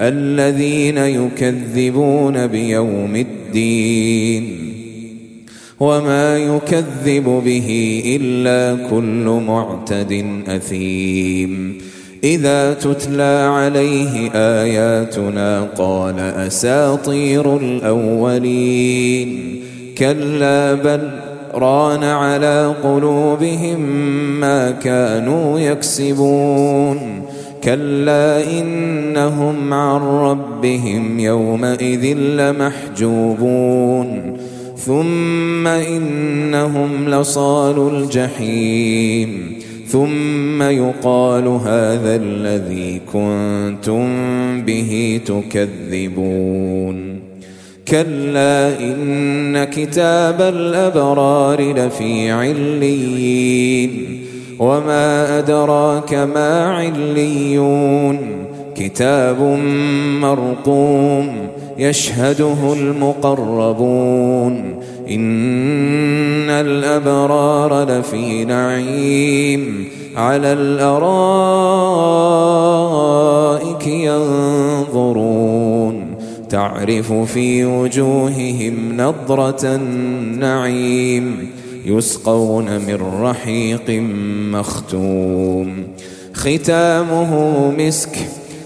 الذين يكذبون بيوم الدين. وما يكذب به إلا كل معتد أثيم. إذا تتلى عليه آياتنا قال أساطير الأولين. كلا بل ران على قلوبهم ما كانوا يكسبون. كلا إنهم عن ربهم يومئذ لمحجوبون. ثم إنهم لصال الجحيم. ثم يقال هذا الذي كنتم به تكذبون. كلا إن كتاب الأبرار لفي عليين. وما أدراك ما عليون. كتاب مرقوم يشهده المقربون. إن الأبرار لفي نعيم. على الأرائك ينظرون. تعرف في وجوههم نضرة النعيم. يسقون من رحيق مختوم. ختامه مسك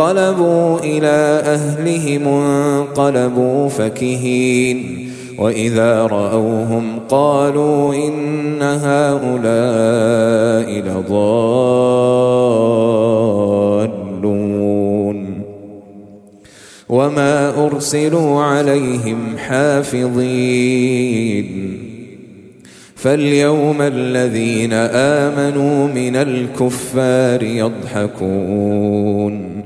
انقلبوا إلى أهلهم انقلبوا فكهين. وإذا رأوهم قالوا إن هؤلاء لضالون. وما أرسلوا عليهم حافظين. فاليوم الذين آمنوا من الكفار يضحكون.